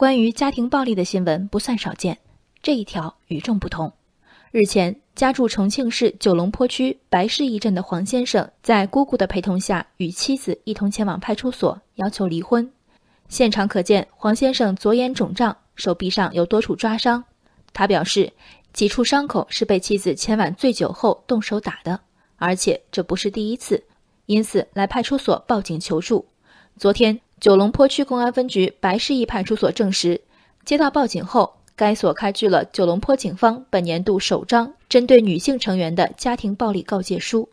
关于家庭暴力的新闻不算少见，这一条与众不同。日前，家住重庆市九龙坡区白市一镇的黄先生，在姑姑的陪同下，与妻子一同前往派出所要求离婚。现场可见，黄先生左眼肿胀，手臂上有多处抓伤。他表示，几处伤口是被妻子前晚醉酒后动手打的，而且这不是第一次，因此来派出所报警求助。昨天。九龙坡区公安分局白市驿派出所证实，接到报警后，该所开具了九龙坡警方本年度首张针对女性成员的家庭暴力告诫书。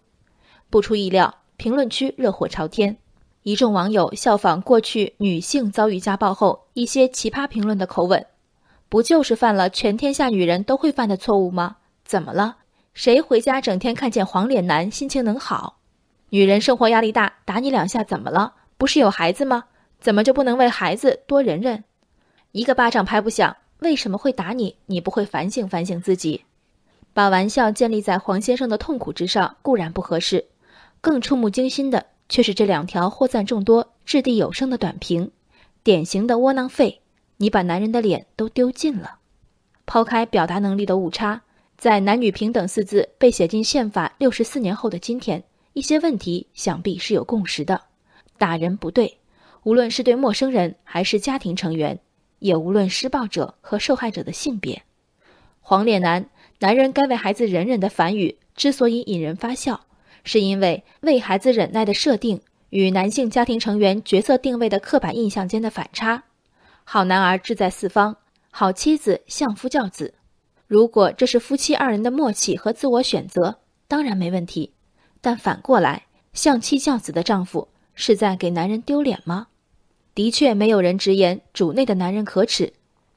不出意料，评论区热火朝天，一众网友效仿过去女性遭遇家暴后一些奇葩评论的口吻：“不就是犯了全天下女人都会犯的错误吗？怎么了？谁回家整天看见黄脸男心情能好？女人生活压力大，打你两下怎么了？不是有孩子吗？”怎么就不能为孩子多忍忍？一个巴掌拍不响，为什么会打你？你不会反省反省自己？把玩笑建立在黄先生的痛苦之上固然不合适，更触目惊心的却是这两条获赞众多、掷地有声的短评，典型的窝囊废！你把男人的脸都丢尽了。抛开表达能力的误差，在“男女平等”四字被写进宪法六十四年后的今天，一些问题想必是有共识的：打人不对。无论是对陌生人还是家庭成员，也无论施暴者和受害者的性别，黄脸男男人该为孩子忍忍的反语之所以引人发笑，是因为为孩子忍耐的设定与男性家庭成员角色定位的刻板印象间的反差。好男儿志在四方，好妻子相夫教子。如果这是夫妻二人的默契和自我选择，当然没问题。但反过来，相妻教子的丈夫是在给男人丢脸吗？的确，没有人直言主内的男人可耻，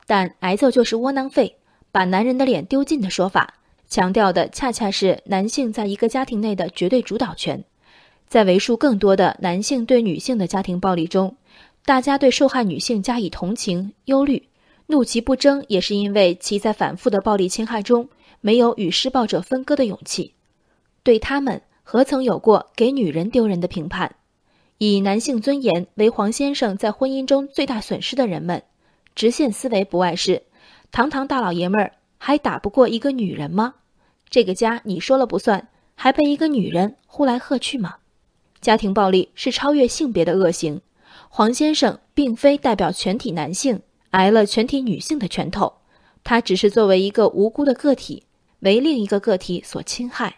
但挨揍就是窝囊废，把男人的脸丢尽的说法，强调的恰恰是男性在一个家庭内的绝对主导权。在为数更多的男性对女性的家庭暴力中，大家对受害女性加以同情、忧虑，怒其不争，也是因为其在反复的暴力侵害中没有与施暴者分割的勇气。对他们，何曾有过给女人丢人的评判？以男性尊严为黄先生在婚姻中最大损失的人们，直线思维不外是：堂堂大老爷们儿还打不过一个女人吗？这个家你说了不算，还被一个女人呼来喝去吗？家庭暴力是超越性别的恶行，黄先生并非代表全体男性挨了全体女性的拳头，他只是作为一个无辜的个体，为另一个个体所侵害。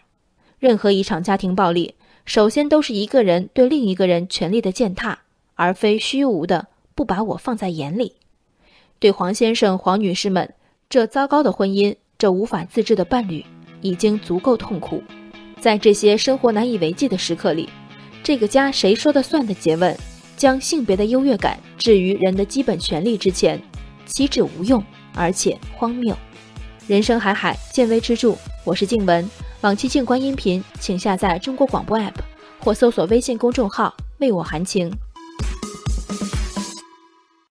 任何一场家庭暴力。首先都是一个人对另一个人权力的践踏，而非虚无的不把我放在眼里。对黄先生、黄女士们，这糟糕的婚姻，这无法自制的伴侣，已经足够痛苦。在这些生活难以为继的时刻里，这个家谁说的算的诘问，将性别的优越感置于人的基本权利之前，岂止无用，而且荒谬。人生海海，见微知著。我是静文。往期静观音频，请下载中国广播 APP 或搜索微信公众号“为我含情”。